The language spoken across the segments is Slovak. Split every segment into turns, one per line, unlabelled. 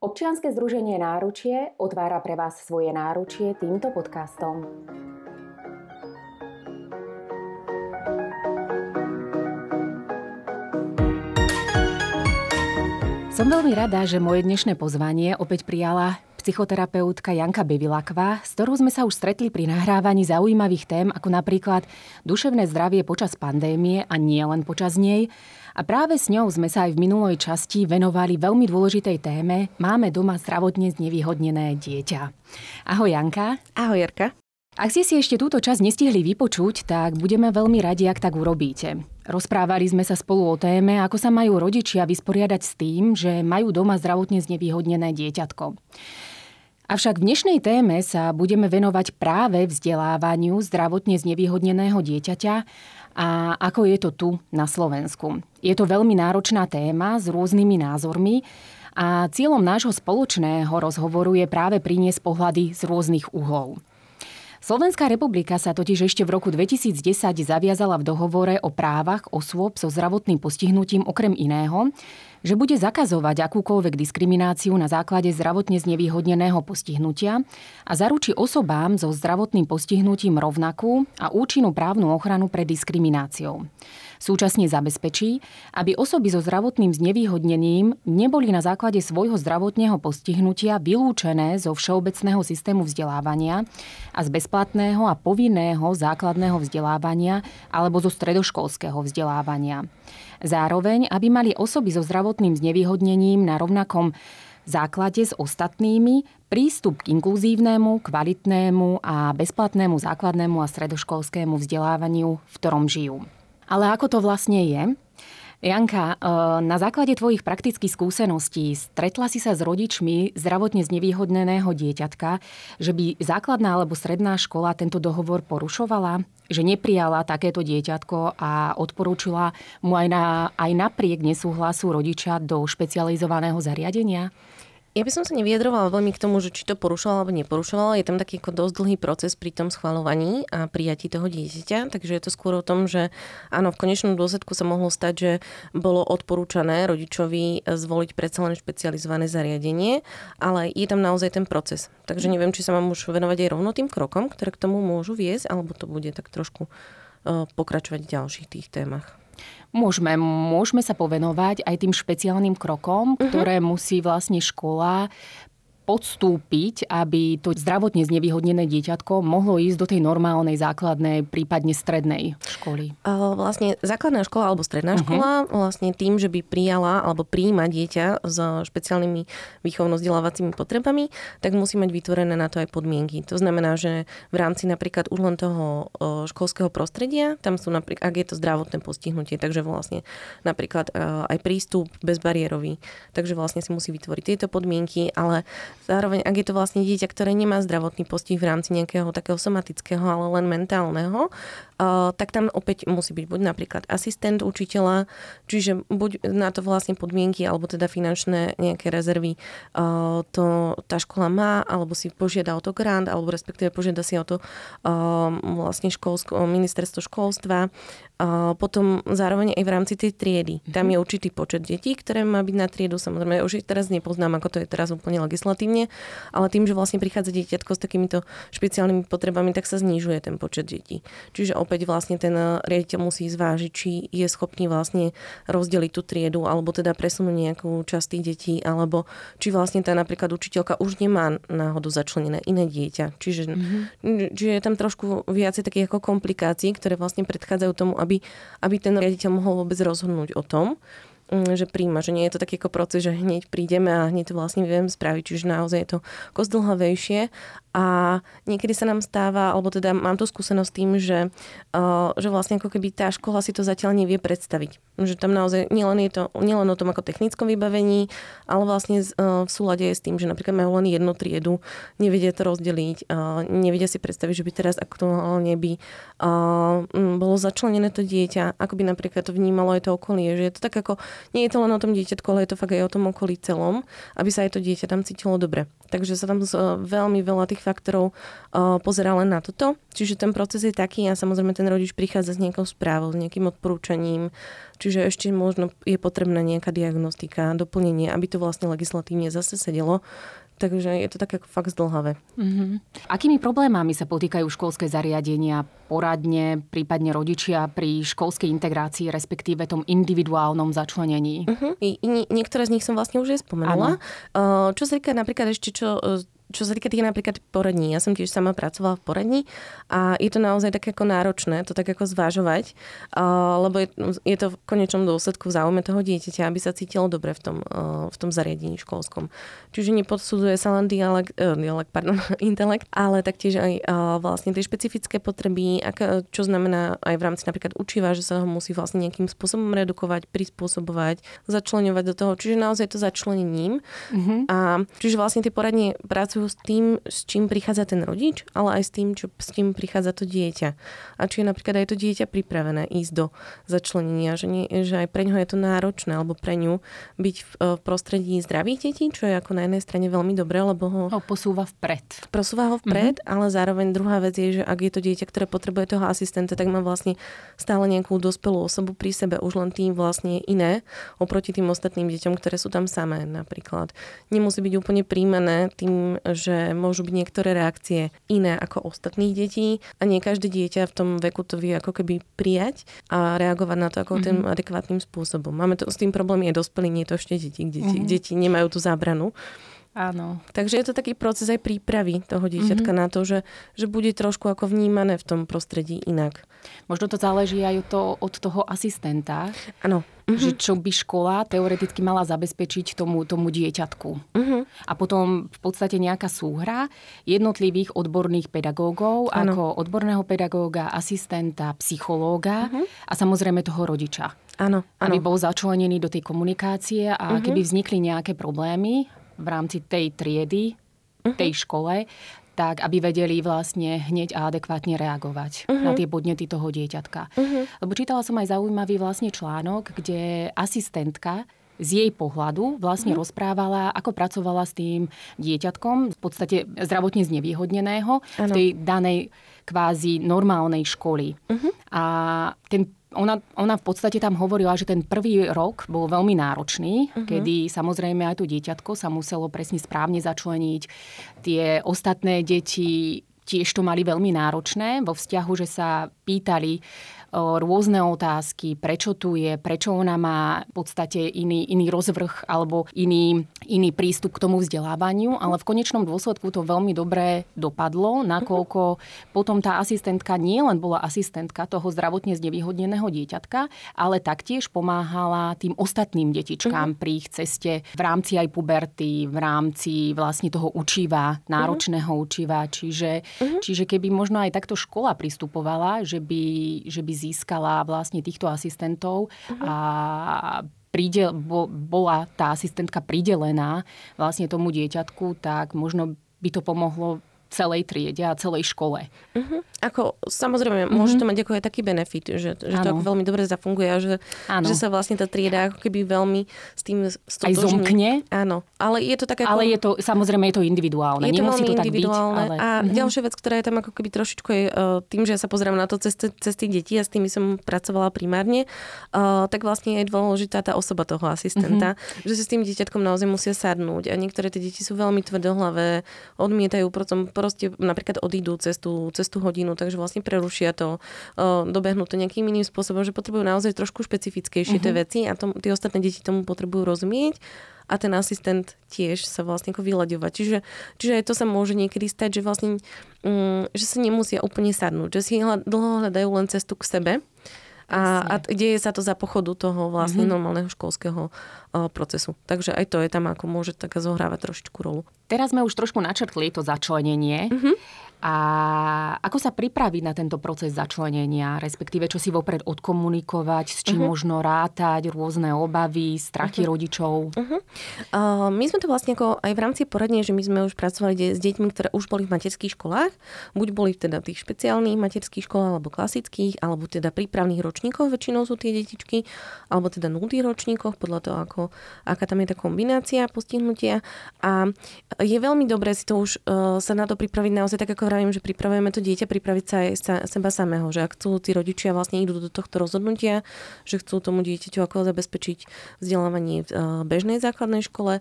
Občianske združenie Náručie otvára pre vás svoje náručie týmto podcastom. Som veľmi rada, že moje dnešné pozvanie opäť prijala psychoterapeutka Janka Bevilakva, s ktorou sme sa už stretli pri nahrávaní zaujímavých tém, ako napríklad duševné zdravie počas pandémie a nie len počas nej. A práve s ňou sme sa aj v minulej časti venovali veľmi dôležitej téme Máme doma zdravotne znevýhodnené dieťa. Ahoj Janka.
Ahoj Jarka.
Ak ste si ešte túto časť nestihli vypočuť, tak budeme veľmi radi, ak tak urobíte. Rozprávali sme sa spolu o téme, ako sa majú rodičia vysporiadať s tým, že majú doma zdravotne znevýhodnené dieťatko. Avšak v dnešnej téme sa budeme venovať práve vzdelávaniu zdravotne znevýhodneného dieťaťa a ako je to tu na Slovensku. Je to veľmi náročná téma s rôznymi názormi a cieľom nášho spoločného rozhovoru je práve priniesť pohľady z rôznych uhlov. Slovenská republika sa totiž ešte v roku 2010 zaviazala v dohovore o právach osôb so zdravotným postihnutím okrem iného, že bude zakazovať akúkoľvek diskrimináciu na základe zdravotne znevýhodneného postihnutia a zaručí osobám so zdravotným postihnutím rovnakú a účinnú právnu ochranu pred diskrimináciou. Súčasne zabezpečí, aby osoby so zdravotným znevýhodnením neboli na základe svojho zdravotného postihnutia vylúčené zo všeobecného systému vzdelávania a z bezplatného a povinného základného vzdelávania alebo zo stredoškolského vzdelávania. Zároveň, aby mali osoby so zdravotným znevýhodnením na rovnakom základe s ostatnými prístup k inkluzívnemu, kvalitnému a bezplatnému základnému a stredoškolskému vzdelávaniu, v ktorom žijú. Ale ako to vlastne je? Janka, eh, na základe tvojich praktických skúseností stretla si sa s rodičmi zdravotne znevýhodneného dieťatka, že by základná alebo stredná škola tento dohovor porušovala? Že neprijala takéto dieťatko a odporúčila mu aj, na, aj napriek nesúhlasu rodiča do špecializovaného zariadenia?
Ja by som sa nevyjadrovala veľmi k tomu, že či to porušovala alebo neporušovala. Je tam taký ako dosť dlhý proces pri tom schvalovaní a prijatí toho dieťaťa, takže je to skôr o tom, že áno, v konečnom dôsledku sa mohlo stať, že bolo odporúčané rodičovi zvoliť predsa len špecializované zariadenie, ale je tam naozaj ten proces. Takže neviem, či sa mám už venovať aj rovno tým krokom, ktoré k tomu môžu viesť, alebo to bude tak trošku eh, pokračovať v ďalších tých témach.
Môžeme, môžeme sa povenovať aj tým špeciálnym krokom, uh-huh. ktoré musí vlastne škola podstúpiť, aby to zdravotne znevýhodnené dieťatko mohlo ísť do tej normálnej základnej, prípadne strednej školy?
Vlastne základná škola alebo stredná uh-huh. škola vlastne tým, že by prijala alebo príjma dieťa s špeciálnymi výchovno-vzdelávacími potrebami, tak musí mať vytvorené na to aj podmienky. To znamená, že v rámci napríklad už len toho školského prostredia, tam sú napríklad, ak je to zdravotné postihnutie, takže vlastne napríklad aj prístup bezbariérový, takže vlastne si musí vytvoriť tieto podmienky, ale Zároveň, ak je to vlastne dieťa, ktoré nemá zdravotný postih v rámci nejakého takého somatického, ale len mentálneho, tak tam opäť musí byť buď napríklad asistent učiteľa, čiže buď na to vlastne podmienky, alebo teda finančné nejaké rezervy to tá škola má, alebo si požiada o to grant, alebo respektíve požiada si o to vlastne školsko, ministerstvo školstva. Potom zároveň aj v rámci tej triedy. Tam je určitý počet detí, ktoré má byť na triedu. Samozrejme, už teraz nepoznám, ako to je teraz úplne legislatívne, ale tým, že vlastne prichádza dieťatko s takýmito špeciálnymi potrebami, tak sa znižuje ten počet detí. Čiže opäť vlastne ten eh, riaditeľ musí zvážiť, či je schopný vlastne rozdeliť tú triedu, alebo teda presunúť nejakú časť tých detí, alebo či vlastne tá napríklad učiteľka už nemá náhodou začlenené iné dieťa. Čiže, mm-hmm. čiže je tam trošku viacej takých ako komplikácií, ktoré vlastne predchádzajú tomu, aby, aby ten riaditeľ mohol vôbec rozhodnúť o tom, že príjma, že nie je to taký ako proces, že hneď prídeme a hneď to vlastne vieme spraviť, čiže naozaj je to kozdlhavejšie a niekedy sa nám stáva, alebo teda mám tu skúsenosť tým, že, uh, že vlastne ako keby tá škola si to zatiaľ nevie predstaviť. Že tam naozaj nielen je to nielen o tom ako technickom vybavení, ale vlastne uh, v súlade je s tým, že napríklad majú len jednu triedu, nevedia to rozdeliť, uh, nevedia si predstaviť, že by teraz aktuálne by bolo začlenené to dieťa, ako by napríklad to vnímalo aj to okolie, že je to tak ako nie je to len o tom dieťatku, ale je to fakt aj o tom okolí celom, aby sa aj to dieťa tam cítilo dobre. Takže sa tam veľmi veľa tých faktorov uh, pozerá len na toto. Čiže ten proces je taký a samozrejme ten rodič prichádza s nejakou správou, s nejakým odporúčaním, čiže ešte možno je potrebná nejaká diagnostika, doplnenie, aby to vlastne legislatívne zase sedelo. Takže je to tak ako fakt zdlhavé.
Mm-hmm. Akými problémami sa potýkajú školské zariadenia, poradne, prípadne rodičia pri školskej integrácii, respektíve tom individuálnom začlenení?
Uh-huh. I, i, niektoré z nich som vlastne už aj spomenula. Uh, čo sa týka napríklad ešte, čo uh, čo sa týka tých napríklad poradní, ja som tiež sama pracovala v poradni a je to naozaj tak ako náročné to tak ako zvážovať, lebo je, je to v konečnom dôsledku v záujme toho dieťaťa, aby sa cítilo dobre v tom, v tom zariadení školskom. Čiže nepodsuduje sa len dialekt, uh, dialekt pardon, intelekt, ale taktiež aj vlastne tie špecifické potreby, ak, čo znamená aj v rámci napríklad učiva, že sa ho musí vlastne nejakým spôsobom redukovať, prispôsobovať, začlenovať do toho. Čiže naozaj to začlenením. Mm-hmm. A čiže vlastne tie poradne pracujú pracujú s tým, s čím prichádza ten rodič, ale aj s tým, čo, s čím prichádza to dieťa. A či je napríklad aj to dieťa pripravené ísť do začlenenia, že, nie, že aj pre ňo je to náročné, alebo pre ňu byť v, e, v prostredí zdravých detí, čo je ako na jednej strane veľmi dobré, lebo ho,
ho posúva vpred.
Posúva ho vpred, mm-hmm. ale zároveň druhá vec je, že ak je to dieťa, ktoré potrebuje toho asistenta, tak má vlastne stále nejakú dospelú osobu pri sebe, už len tým vlastne iné oproti tým ostatným deťom, ktoré sú tam samé napríklad. Nemusí byť úplne príjmané tým, že môžu byť niektoré reakcie iné ako ostatných detí a nie každé dieťa v tom veku to vie ako keby prijať a reagovať na to ako mm-hmm. tým adekvátnym spôsobom. Máme to s tým problém je dospelí, nie to ešte deti. Deti, mm-hmm. deti nemajú tú zábranu.
Áno.
Takže je to taký proces aj prípravy toho dieťatka mm-hmm. na to, že, že bude trošku ako vnímané v tom prostredí inak.
Možno to záleží aj to, od toho asistenta.
Áno.
Mm-hmm. Že čo by škola teoreticky mala zabezpečiť tomu, tomu dieťatku. Mm-hmm. A potom v podstate nejaká súhra jednotlivých odborných pedagógov, ano. ako odborného pedagóga, asistenta, psychológa mm-hmm. a samozrejme toho rodiča.
Áno,
Aby bol začlenený do tej komunikácie a mm-hmm. keby vznikli nejaké problémy, v rámci tej triedy, uh-huh. tej škole, tak aby vedeli vlastne hneď a adekvátne reagovať uh-huh. na tie podnety toho dieťatka. Uh-huh. Lebo čítala som aj zaujímavý vlastne článok, kde asistentka z jej pohľadu vlastne uh-huh. rozprávala, ako pracovala s tým dieťatkom, v podstate zdravotne znevýhodneného ano. v tej danej kvázi normálnej školy. Uh-huh. A ten ona, ona v podstate tam hovorila, že ten prvý rok bol veľmi náročný, uh-huh. kedy samozrejme aj to dieťatko sa muselo presne správne začleniť. Tie ostatné deti tiež to mali veľmi náročné vo vzťahu, že sa pýtali rôzne otázky, prečo tu je, prečo ona má v podstate iný, iný rozvrh alebo iný, iný prístup k tomu vzdelávaniu, ale v konečnom dôsledku to veľmi dobre dopadlo, nakoľko potom tá asistentka nie len bola asistentka toho zdravotne znevýhodneného dieťatka, ale taktiež pomáhala tým ostatným detičkám uh-huh. pri ich ceste v rámci aj puberty, v rámci vlastne toho učiva, náročného učiva. Čiže, uh-huh. čiže keby možno aj takto škola pristupovala, že by, že by získala vlastne týchto asistentov uh-huh. a príde, bo, bola tá asistentka pridelená vlastne tomu dieťatku, tak možno by to pomohlo celej triede a celej škole.
Uh-huh. Ako, samozrejme, uh-huh. môže to mať ako aj taký benefit, že, že to ako veľmi dobre zafunguje a že, že sa vlastne tá trieda ako keby veľmi s tým
stotožní. Aj zomkne.
Áno, ale je to tak ako...
Ale je to, samozrejme je to individuálne.
Je to
Nemusí
to
individuálne.
Tak byť, ale... A uh-huh. ďalšia vec, ktorá je tam ako keby trošičku je uh, tým, že ja sa pozerám na to cez, cez tých detí a s tými som pracovala primárne, uh, tak vlastne je dôležitá tá osoba toho asistenta, uh-huh. že si s tým dieťatkom naozaj musia sadnúť a niektoré tie deti sú veľmi tvrdohlavé, odmietajú potom proste napríklad odídu cez tú, cez tú hodinu, takže vlastne prerušia to, uh, dobehnú to nejakým iným spôsobom, že potrebujú naozaj trošku špecifickejšie uh-huh. tie mhm. veci a tom, tie ostatné deti tomu potrebujú rozumieť a ten asistent tiež sa vlastne ako vyľaďovať. Čiže, čiže aj to sa môže niekedy stať, že vlastne, um, že sa nemusia úplne sadnúť, že si dlho hľadajú len cestu k sebe a, a deje sa to za pochodu toho vlastne mm-hmm. normálneho školského procesu. Takže aj to je tam ako môže taká zohrávať trošičku rolu.
Teraz sme už trošku načrtli to začlenenie. Mm-hmm. A ako sa pripraviť na tento proces začlenenia, respektíve čo si vopred odkomunikovať, s čím uh-huh. možno rátať, rôzne obavy, strachy uh-huh. rodičov? Uh-huh.
Uh, my sme to vlastne ako aj v rámci poradne, že my sme už pracovali s deťmi, ktoré už boli v materských školách, buď boli teda v tých špeciálnych materských školách, alebo klasických, alebo teda prípravných ročníkoch, väčšinou sú tie detičky, alebo teda nultých ročníkoch, podľa toho, ako, aká tam je tá kombinácia postihnutia. A je veľmi dobré si to už uh, sa na to pripraviť naozaj tak, ako vravím, že pripravujeme to dieťa pripraviť sa aj sa, seba samého, že ak chcú tí rodičia vlastne idú do tohto rozhodnutia, že chcú tomu dieťaťu ako zabezpečiť vzdelávanie v eh, bežnej základnej škole,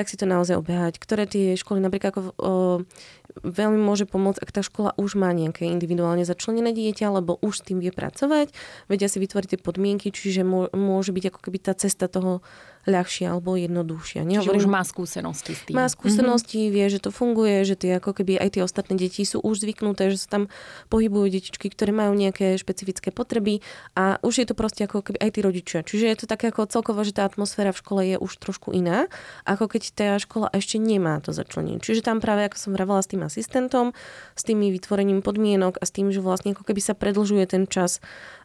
tak si to naozaj obehať. Ktoré tie školy napríklad ako, o, veľmi môže pomôcť, ak tá škola už má nejaké individuálne začlenené dieťa, alebo už s tým vie pracovať, vedia si vytvoriť tie podmienky, čiže môže byť ako keby tá cesta toho ľahšia alebo jednoduchšia.
Čiže už má skúsenosti s tým.
Má skúsenosti, mm-hmm. vie, že to funguje, že tie ako keby aj tie ostatné deti sú už zvyknuté, že sa tam pohybujú detičky, ktoré majú nejaké špecifické potreby a už je to proste ako keby aj tí rodičia. Čiže je to také ako celkovo, že tá atmosféra v škole je už trošku iná, ako keď tá škola ešte nemá to začlenenie. Čiže tam práve, ako som vravala s tým asistentom, s tými vytvorením podmienok a s tým, že vlastne ako keby sa predlžuje ten čas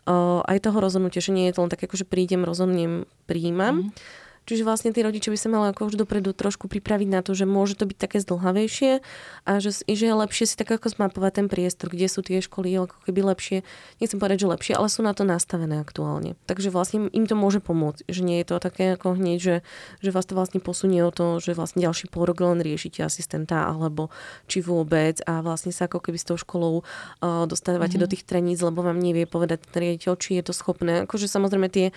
uh, aj toho rozhodnutia, že nie je to len tak, ako že prídem, rozhodnem, príjmam. Mm Čiže vlastne tí rodičia by sa mali ako už dopredu trošku pripraviť na to, že môže to byť také zdlhavejšie a že, že je lepšie si tak ako zmapovať ten priestor, kde sú tie školy ako keby lepšie, nechcem povedať, že lepšie, ale sú na to nastavené aktuálne. Takže vlastne im to môže pomôcť, že nie je to také ako hneď, že, že vás to vlastne posunie o to, že vlastne ďalší pol rok len riešite asistenta alebo či vôbec a vlastne sa ako keby s tou školou uh, dostávate mm-hmm. do tých treníc, lebo vám nevie povedať ten riaditeľ, či je to schopné. Akože samozrejme tie,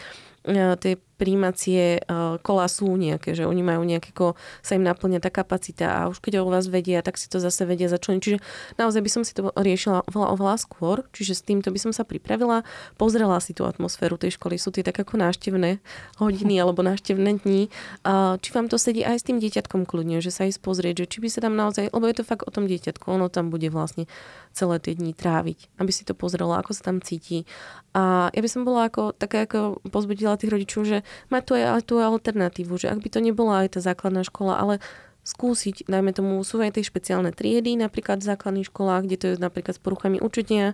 uh, tie príjmacie uh, kola sú nejaké, že oni majú nejaké, ko, sa im naplňa tá kapacita a už keď o vás vedia, tak si to zase vedia začleniť. Čiže naozaj by som si to riešila oveľa, oveľa skôr, čiže s týmto by som sa pripravila, pozrela si tú atmosféru tej školy, sú tie tak ako náštevné hodiny alebo náštevné dni, uh, či vám to sedí aj s tým dieťatkom kľudne, že sa ísť pozrieť, že či by sa tam naozaj, lebo je to fakt o tom dieťatku, ono tam bude vlastne celé tie dni tráviť, aby si to pozrela, ako sa tam cíti. A ja by som bola ako, taká ako pozbudila tých rodičov, že mať tu aj tú alternatívu, že ak by to nebola aj tá základná škola, ale skúsiť, dajme tomu, sú aj tie špeciálne triedy, napríklad v základných školách, kde to je napríklad s poruchami učenia,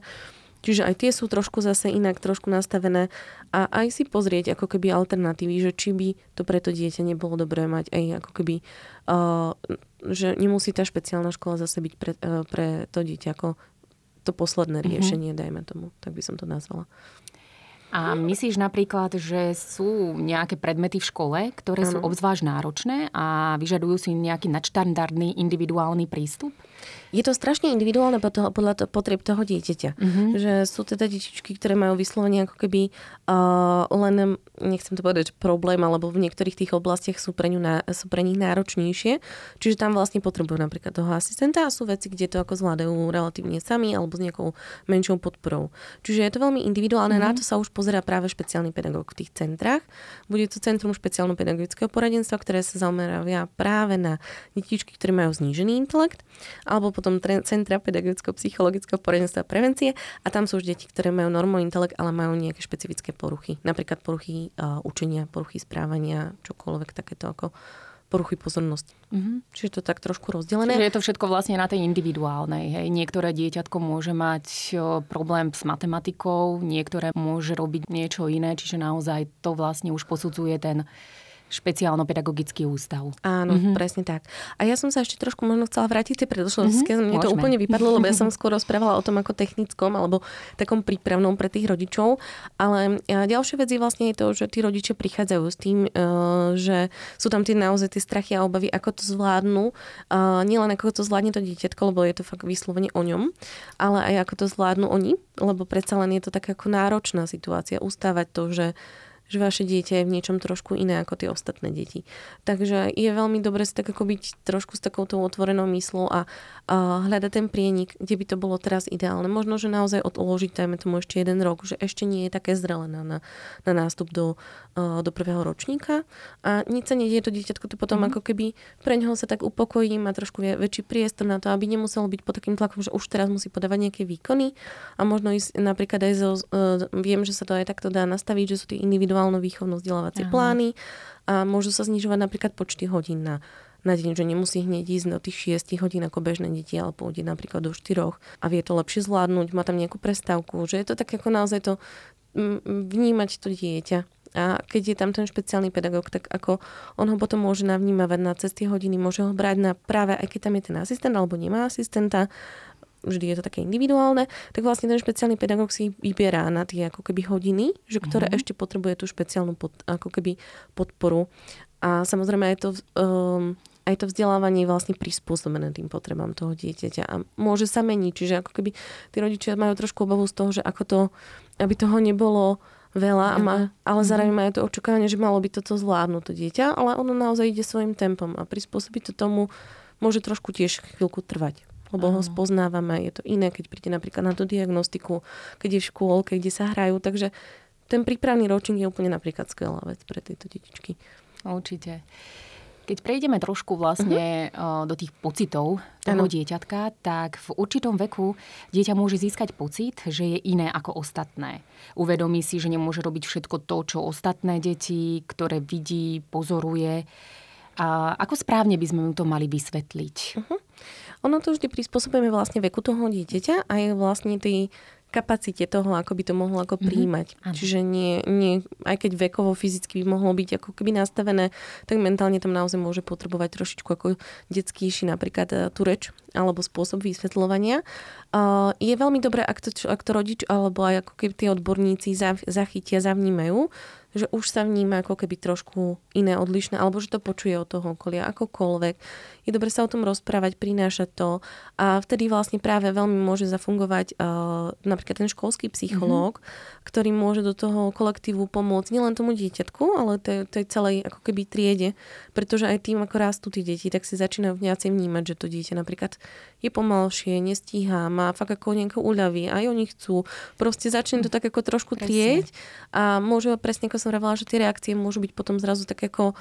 Čiže aj tie sú trošku zase inak, trošku nastavené a aj si pozrieť ako keby alternatívy, že či by to pre to dieťa nebolo dobré mať aj ako keby, uh, že nemusí tá špeciálna škola zase byť pre, uh, pre to dieťa ako to posledné mhm. riešenie, mm-hmm. dajme tomu, tak by som to nazvala.
A myslíš napríklad, že sú nejaké predmety v škole, ktoré ano. sú obzvlášť náročné a vyžadujú si nejaký nadštandardný individuálny prístup?
Je to strašne individuálne podľa to, potrieb toho dieťaťa. Mm-hmm. Že sú teda detičky, ktoré majú vyslovene ako keby uh, len, nechcem to povedať, problém, alebo v niektorých tých oblastiach sú pre, ňu na, sú pre nich náročnejšie. Čiže tam vlastne potrebujú napríklad toho asistenta a sú veci, kde to ako zvládajú relatívne sami alebo s nejakou menšou podporou. Čiže je to veľmi individuálne, mm-hmm. na to sa už pozera práve špeciálny pedagóg v tých centrách. Bude to Centrum špeciálno-pedagogického poradenstva, ktoré sa zameravia práve na detičky, ktoré majú znížený intelekt, alebo potom Centra pedagogicko-psychologického poradenstva a prevencie a tam sú už deti, ktoré majú normálny intelekt, ale majú nejaké špecifické poruchy. Napríklad poruchy uh, učenia, poruchy správania, čokoľvek takéto ako poruchy pozornosti. Mm-hmm. Čiže to tak trošku rozdelené.
Čiže je to všetko vlastne na tej individuálnej. Hej. Niektoré dieťatko môže mať problém s matematikou, niektoré môže robiť niečo iné, čiže naozaj to vlastne už posudzuje ten špeciálno-pedagogický ústav.
Áno, mm-hmm. presne tak. A ja som sa ešte trošku možno chcela vrátiť tie predložnosti, mm-hmm. mne to úplne vypadlo, lebo ja som skôr rozprávala o tom ako technickom alebo takom prípravnom pre tých rodičov. Ale ďalšia vec je vlastne to, že tí rodičia prichádzajú s tým, e, že sú tam tie naozaj tie strachy a obavy, ako to zvládnu. Nielen ako to zvládne to dieťatko, lebo je to fakt vyslovene o ňom, ale aj ako to zvládnu oni, lebo predsa len je to taká ako náročná situácia ustávať to, že že vaše dieťa je v niečom trošku iné ako tie ostatné deti. Takže je veľmi dobre si tak ako byť trošku s takouto otvorenou myslou a, a hľadať ten prienik, kde by to bolo teraz ideálne. Možno, že naozaj odložiť, dajme tomu ešte jeden rok, že ešte nie je také zrelé na, na, na nástup do, do prvého ročníka a nič sa nedieje, to dieťatko to potom mm. ako keby pre neho sa tak upokojí, má trošku väčší priestor na to, aby nemuselo byť pod takým tlakom, že už teraz musí podávať nejaké výkony a možno ísť napríklad aj zo, uh, viem, že sa to aj takto dá nastaviť, že sú tie individuálne výchovno vzdelávacie plány a môžu sa znižovať napríklad počty hodín na na deň, že nemusí hneď ísť do tých 6 hodín ako bežné deti, ale pôjde napríklad do 4 a vie to lepšie zvládnuť, má tam nejakú prestávku, že je to tak ako naozaj to vnímať to dieťa. A keď je tam ten špeciálny pedagóg, tak ako on ho potom môže navnímavať na cesty hodiny, môže ho brať na práve, aj keď tam je ten asistent alebo nemá asistenta, vždy je to také individuálne, tak vlastne ten špeciálny pedagóg si vyberá na tie ako keby hodiny, že ktoré mm-hmm. ešte potrebuje tú špeciálnu pod, ako keby podporu. A samozrejme aj to, um, aj to vzdelávanie je vlastne prispôsobené tým potrebám toho dieťaťa a môže sa meniť. Čiže ako keby tí rodičia majú trošku obavu z toho, že ako to, aby toho nebolo veľa, má, ale mhm. zároveň majú to očakávanie, že malo by toto zvládnuť to dieťa, ale ono naozaj ide svojim tempom a prispôsobiť to tomu môže trošku tiež chvíľku trvať lebo ho spoznávame. Je to iné, keď príde napríklad na tú diagnostiku, keď je v škôlke, kde sa hrajú. Takže ten prípravný ročník je úplne napríklad skvelá vec pre tieto detičky.
Určite. Keď prejdeme trošku vlastne uh-huh. do tých pocitov toho ano. dieťatka, tak v určitom veku dieťa môže získať pocit, že je iné ako ostatné. Uvedomí si, že nemôže robiť všetko to, čo ostatné deti, ktoré vidí, pozoruje. A ako správne by sme mu to mali vysvetliť? Uh-huh.
Ono to vždy prispôsobujeme vlastne veku toho dieťaťa a je vlastne tej kapacite toho, ako by to mohlo ako mhm. príjmať. Mm-hmm. Čiže nie, nie, aj keď vekovo, fyzicky by mohlo byť ako keby nastavené, tak mentálne tam naozaj môže potrebovať trošičku ako detskýši napríklad e, tu reč alebo spôsob vysvetľovania. Uh, je veľmi dobré, ak to, ak to rodič alebo aj ako keby tie odborníci zachytia, zavnímajú, že už sa vníma ako keby trošku iné, odlišné, alebo že to počuje od toho okolia, akokoľvek. Je dobre sa o tom rozprávať, prinášať to a vtedy vlastne práve veľmi môže zafungovať uh, napríklad ten školský psychológ, mm-hmm. ktorý môže do toho kolektívu pomôcť nielen tomu dieťatku, ale tej, tej celej ako keby triede, pretože aj tým, ako rastú tie deti, tak si začínajú viacej vnímať, že to dieťa napríklad je pomalšie, nestíha, má fakt ako nejaké úľavy, aj oni chcú. Proste začne to tak ako trošku trieť a môže presne ako som vravela, že tie reakcie môžu byť potom zrazu tak ako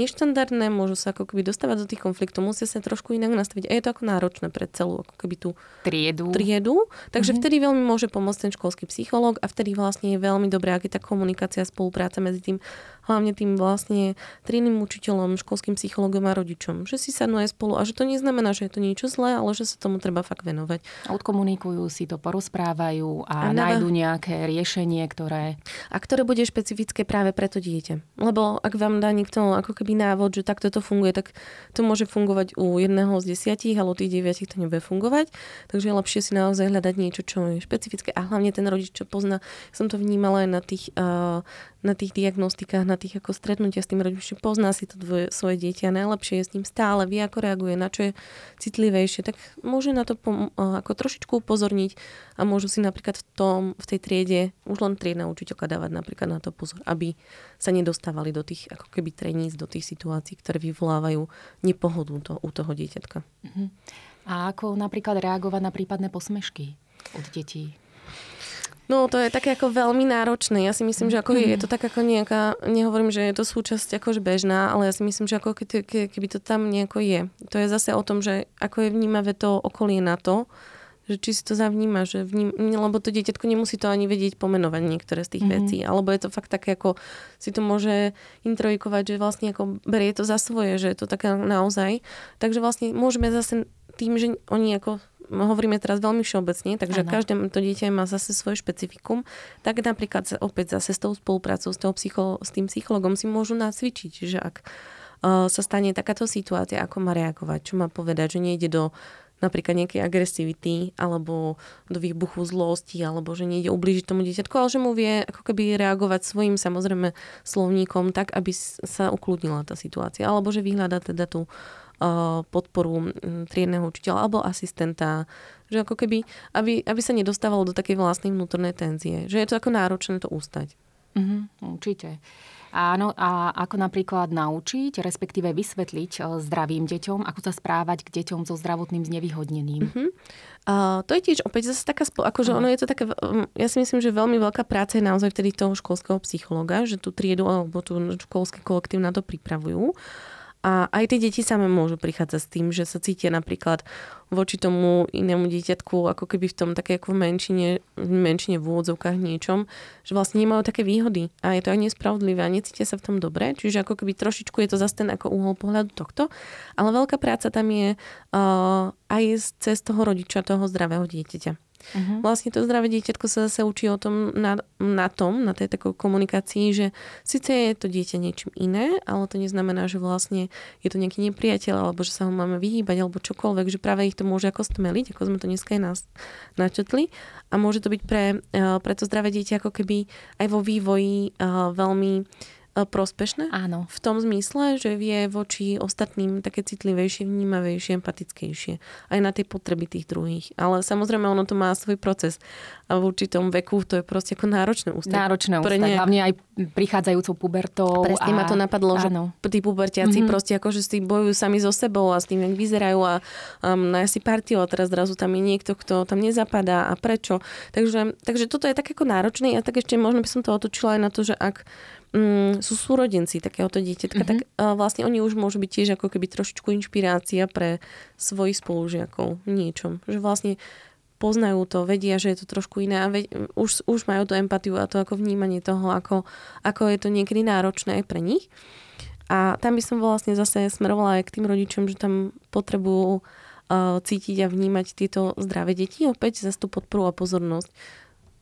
neštandardné, môžu sa ako keby dostávať do tých konfliktov, musia sa trošku inak nastaviť. A je to ako náročné pre celú ako keby tú
triedu.
triedu. Takže mm-hmm. vtedy veľmi môže pomôcť ten školský psychológ a vtedy vlastne je veľmi dobré, ak je tá komunikácia, spolupráca medzi tým hlavne tým vlastne trinným učiteľom, školským psychologom a rodičom. Že si sadnú aj spolu a že to neznamená, že je to niečo zlé, ale že sa tomu treba fakt venovať.
Odkomunikujú si to, porozprávajú a, a nájdu nejaké riešenie, ktoré...
A ktoré bude špecifické práve pre to dieťa. Lebo ak vám dá niekto ako keby návod, že takto to funguje, tak to môže fungovať u jedného z desiatich, ale u tých deviatich to nebude fungovať. Takže je lepšie si naozaj hľadať niečo, čo je špecifické. A hlavne ten rodič, čo pozná, som to vnímala aj na tých uh, na tých diagnostikách, na tých ako stretnutia s tým rodičom, pozná si to dvoje, svoje dieťa, najlepšie je s ním stále, vie ako reaguje, na čo je citlivejšie, tak môže na to pom- ako trošičku upozorniť a môžu si napríklad v, tom, v tej triede už len triedna učiteľka dávať napríklad na to pozor, aby sa nedostávali do tých ako keby treníc, do tých situácií, ktoré vyvolávajú nepohodu to, u toho dieťatka. Uh-huh.
A ako napríklad reagovať na prípadné posmešky od detí?
No to je také ako veľmi náročné. Ja si myslím, že ako je, je to tak ako nejaká, nehovorím, že je to súčasť akož bežná, ale ja si myslím, že ako ke, ke, keby to tam nejako je. To je zase o tom, že ako je vnímavé to okolie na to, že či si to zavníma, že vním, lebo to dieťatko nemusí to ani vedieť pomenovať niektoré z tých mm-hmm. vecí, alebo je to fakt také ako si to môže introjikovať, že vlastne ako berie to za svoje, že je to také naozaj. Takže vlastne môžeme zase tým, že oni ako hovoríme teraz veľmi všeobecne, takže ano. každé to dieťa má zase svoje špecifikum, tak napríklad opäť zase s tou spoluprácou s, toho psycho, s tým psychologom si môžu nacvičiť, že ak uh, sa stane takáto situácia, ako má reagovať, čo má povedať, že nejde do napríklad nejakej agresivity alebo do výbuchu zlosti alebo že nejde ublížiť tomu dieťatku, ale že mu vie ako keby reagovať svojim samozrejme slovníkom tak, aby sa ukludnila tá situácia alebo že vyhľada teda tú podporu triedného učiteľa alebo asistenta, že ako keby, aby, aby sa nedostávalo do takej vlastnej vnútornej tenzie. Že je to ako náročné to ústať.
Mm-hmm, určite. Áno, a ako napríklad naučiť, respektíve vysvetliť zdravým deťom, ako sa správať k deťom so zdravotným znevýhodnením. Uh-huh.
Uh, to je tiež opäť zase taká, akože uh-huh. ono je to také, ja si myslím, že veľmi veľká práca je naozaj vtedy toho školského psychologa, že tú triedu alebo tú školský kolektív na to pripravujú. A aj tie deti same môžu prichádzať s tým, že sa cítia napríklad voči tomu inému dieťatku ako keby v tom také ako v menšine, v menšine v úvodzovkách niečom, že vlastne nemajú také výhody a je to aj nespravodlivé a necítia sa v tom dobre. Čiže ako keby trošičku je to zase ten ako uhol pohľadu tohto. Ale veľká práca tam je uh, aj cez toho rodiča, toho zdravého dieťaťa. Uh-huh. Vlastne to zdravé dieťatko sa zase učí o tom na, na tom, na tej takej komunikácii, že síce je to dieťa niečím iné, ale to neznamená, že vlastne je to nejaký nepriateľ, alebo že sa ho máme vyhýbať, alebo čokoľvek, že práve ich to môže ako stmeliť, ako sme to dneska aj nás načetli. A môže to byť pre, eh, pre to zdravé dieťa ako keby aj vo vývoji uh, veľmi prospešné.
Áno.
V tom zmysle, že vie voči ostatným také citlivejšie, vnímavejšie, empatickejšie. Aj na tie potreby tých druhých. Ale samozrejme ono to má svoj proces. A v určitom veku to je proste ako náročné ústať.
Náročné ústať, ne... hlavne aj prichádzajúcou pubertou.
Presne a... ma to napadlo, že Áno. tí pubertiaci mm-hmm. proste akože s tým bojujú sami so sebou a s tým, jak vyzerajú a um, na si partiu a teraz zrazu tam je niekto, kto tam nezapadá a prečo. Takže, takže toto je tak ako náročné a tak ešte možno by som to otočila aj na to, že ak mm, sú súrodenci takéhoto dieťatka, mm-hmm. tak uh, vlastne oni už môžu byť tiež ako keby trošičku inšpirácia pre svojich spolužiakov v niečom. Že vlastne poznajú to, vedia, že je to trošku iné a ve- už, už majú tú empatiu a to ako vnímanie toho, ako, ako je to niekedy náročné aj pre nich. A tam by som vlastne zase smerovala aj k tým rodičom, že tam potrebujú uh, cítiť a vnímať tieto zdravé deti, opäť za tú podporu a pozornosť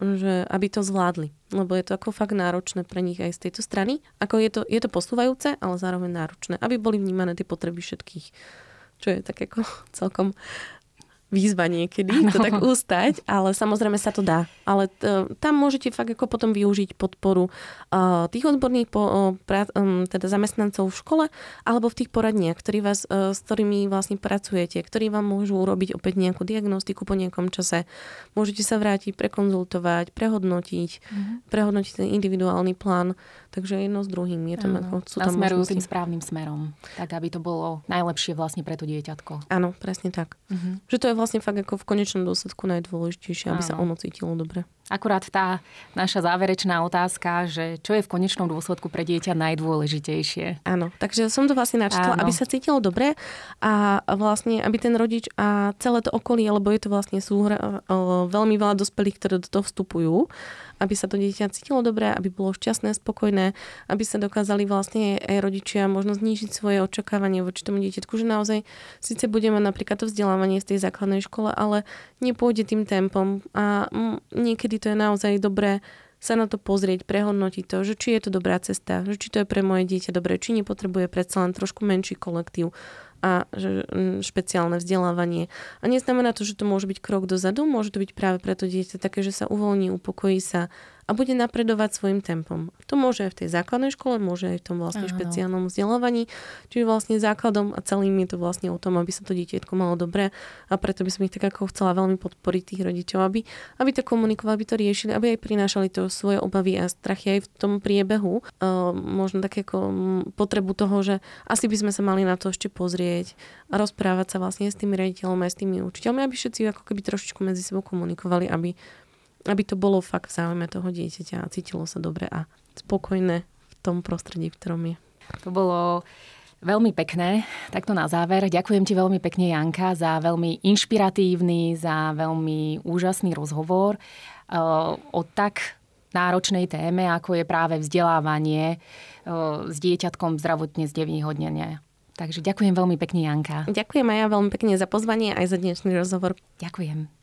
že aby to zvládli. Lebo je to ako fakt náročné pre nich aj z tejto strany. Ako je to, je to posúvajúce, ale zároveň náročné. Aby boli vnímané tie potreby všetkých. Čo je tak ako celkom výzva niekedy ano. to tak ústať, ale samozrejme sa to dá. Ale t- tam môžete fakt ako potom využiť podporu uh, tých odborných po, uh, pra, um, teda zamestnancov v škole alebo v tých poradniach, ktorí vás, uh, s ktorými vlastne pracujete, ktorí vám môžu urobiť opäť nejakú diagnostiku po nejakom čase. Môžete sa vrátiť, prekonzultovať, prehodnotiť, uh-huh. prehodnotiť ten individuálny plán. Takže jedno s druhým. Je to
ano. sú tam možnosti. tým správnym smerom. Tak, aby to bolo najlepšie vlastne pre to dieťatko.
Áno, presne tak. Uh-huh. Že to je vlastne fakt ako v konečnom dôsledku najdôležitejšie, aby Áno. sa ono cítilo dobre.
Akurát tá naša záverečná otázka, že čo je v konečnom dôsledku pre dieťa najdôležitejšie.
Áno, takže som to vlastne načítala, aby sa cítilo dobre a vlastne, aby ten rodič a celé to okolie, lebo je to vlastne súhra, veľmi veľa dospelých, ktoré do toho vstupujú, aby sa to dieťa cítilo dobre, aby bolo šťastné, spokojné, aby sa dokázali vlastne aj rodičia možno znížiť svoje očakávanie voči tomu dieťatku, že naozaj síce budeme napríklad to vzdelávanie z tej základnej škole, ale nepôjde tým tempom a niekedy to je naozaj dobré sa na to pozrieť, prehodnotiť to, že či je to dobrá cesta, že či to je pre moje dieťa dobré, či nepotrebuje predsa len trošku menší kolektív a že, mm, špeciálne vzdelávanie. A neznamená to, že to môže byť krok dozadu, môže to byť práve preto dieťa také, že sa uvoľní, upokojí sa a bude napredovať svojim tempom. To môže aj v tej základnej škole, môže aj v tom vlastne Áno. špeciálnom vzdelávaní. Čiže vlastne základom a celým je to vlastne o tom, aby sa to dieťatko malo dobre a preto by som ich tak ako chcela veľmi podporiť tých rodičov, aby, aby to komunikovali, aby to riešili, aby aj prinášali to svoje obavy a strachy aj v tom priebehu. Uh, možno také ako potrebu toho, že asi by sme sa mali na to ešte pozrieť a rozprávať sa vlastne s tými riaditeľom aj s tými učiteľmi, aby všetci ako keby trošičku medzi sebou komunikovali, aby aby to bolo fakt v záujme toho dieťaťa a cítilo sa dobre a spokojné v tom prostredí, v ktorom je.
To bolo veľmi pekné. Takto na záver. Ďakujem ti veľmi pekne, Janka, za veľmi inšpiratívny, za veľmi úžasný rozhovor eh, o tak náročnej téme, ako je práve vzdelávanie eh, s dieťatkom zdravotne znevýhodnenia. Takže ďakujem veľmi pekne, Janka.
Ďakujem aj ja veľmi pekne za pozvanie aj za dnešný rozhovor.
Ďakujem.